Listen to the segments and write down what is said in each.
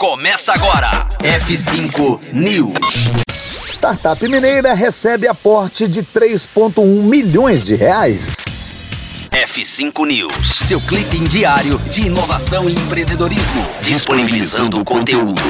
Começa agora. F5 News. Startup mineira recebe aporte de 3,1 milhões de reais. F5 News, seu clipe diário de inovação e empreendedorismo, disponibilizando o conteúdo.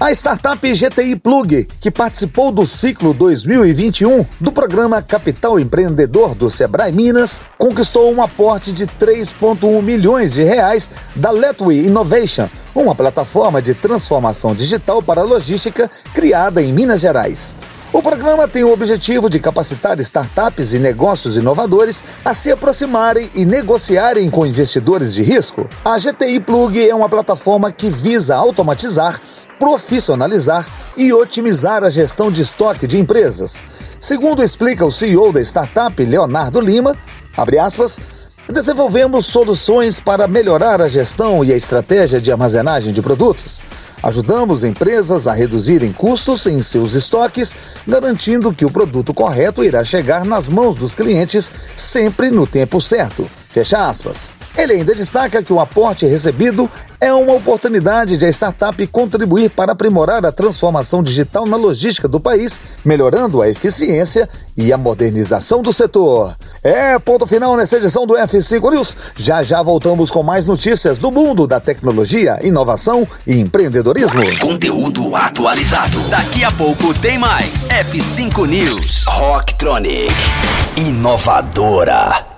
A startup GTI Plug, que participou do ciclo 2021 do programa Capital Empreendedor do Sebrae Minas, conquistou um aporte de 3,1 milhões de reais da Letway Innovation, uma plataforma de transformação digital para logística criada em Minas Gerais. O programa tem o objetivo de capacitar startups e negócios inovadores a se aproximarem e negociarem com investidores de risco. A GTI Plug é uma plataforma que visa automatizar profissionalizar e otimizar a gestão de estoque de empresas. Segundo explica o CEO da startup, Leonardo Lima, aspas, desenvolvemos soluções para melhorar a gestão e a estratégia de armazenagem de produtos. Ajudamos empresas a reduzirem custos em seus estoques, garantindo que o produto correto irá chegar nas mãos dos clientes sempre no tempo certo. Fecha aspas. Ele ainda destaca que o aporte recebido é uma oportunidade de a startup contribuir para aprimorar a transformação digital na logística do país, melhorando a eficiência e a modernização do setor. É ponto final nessa edição do F5 News. Já já voltamos com mais notícias do mundo da tecnologia, inovação e empreendedorismo. Conteúdo atualizado. Daqui a pouco tem mais. F5 News. Rocktronic. Inovadora.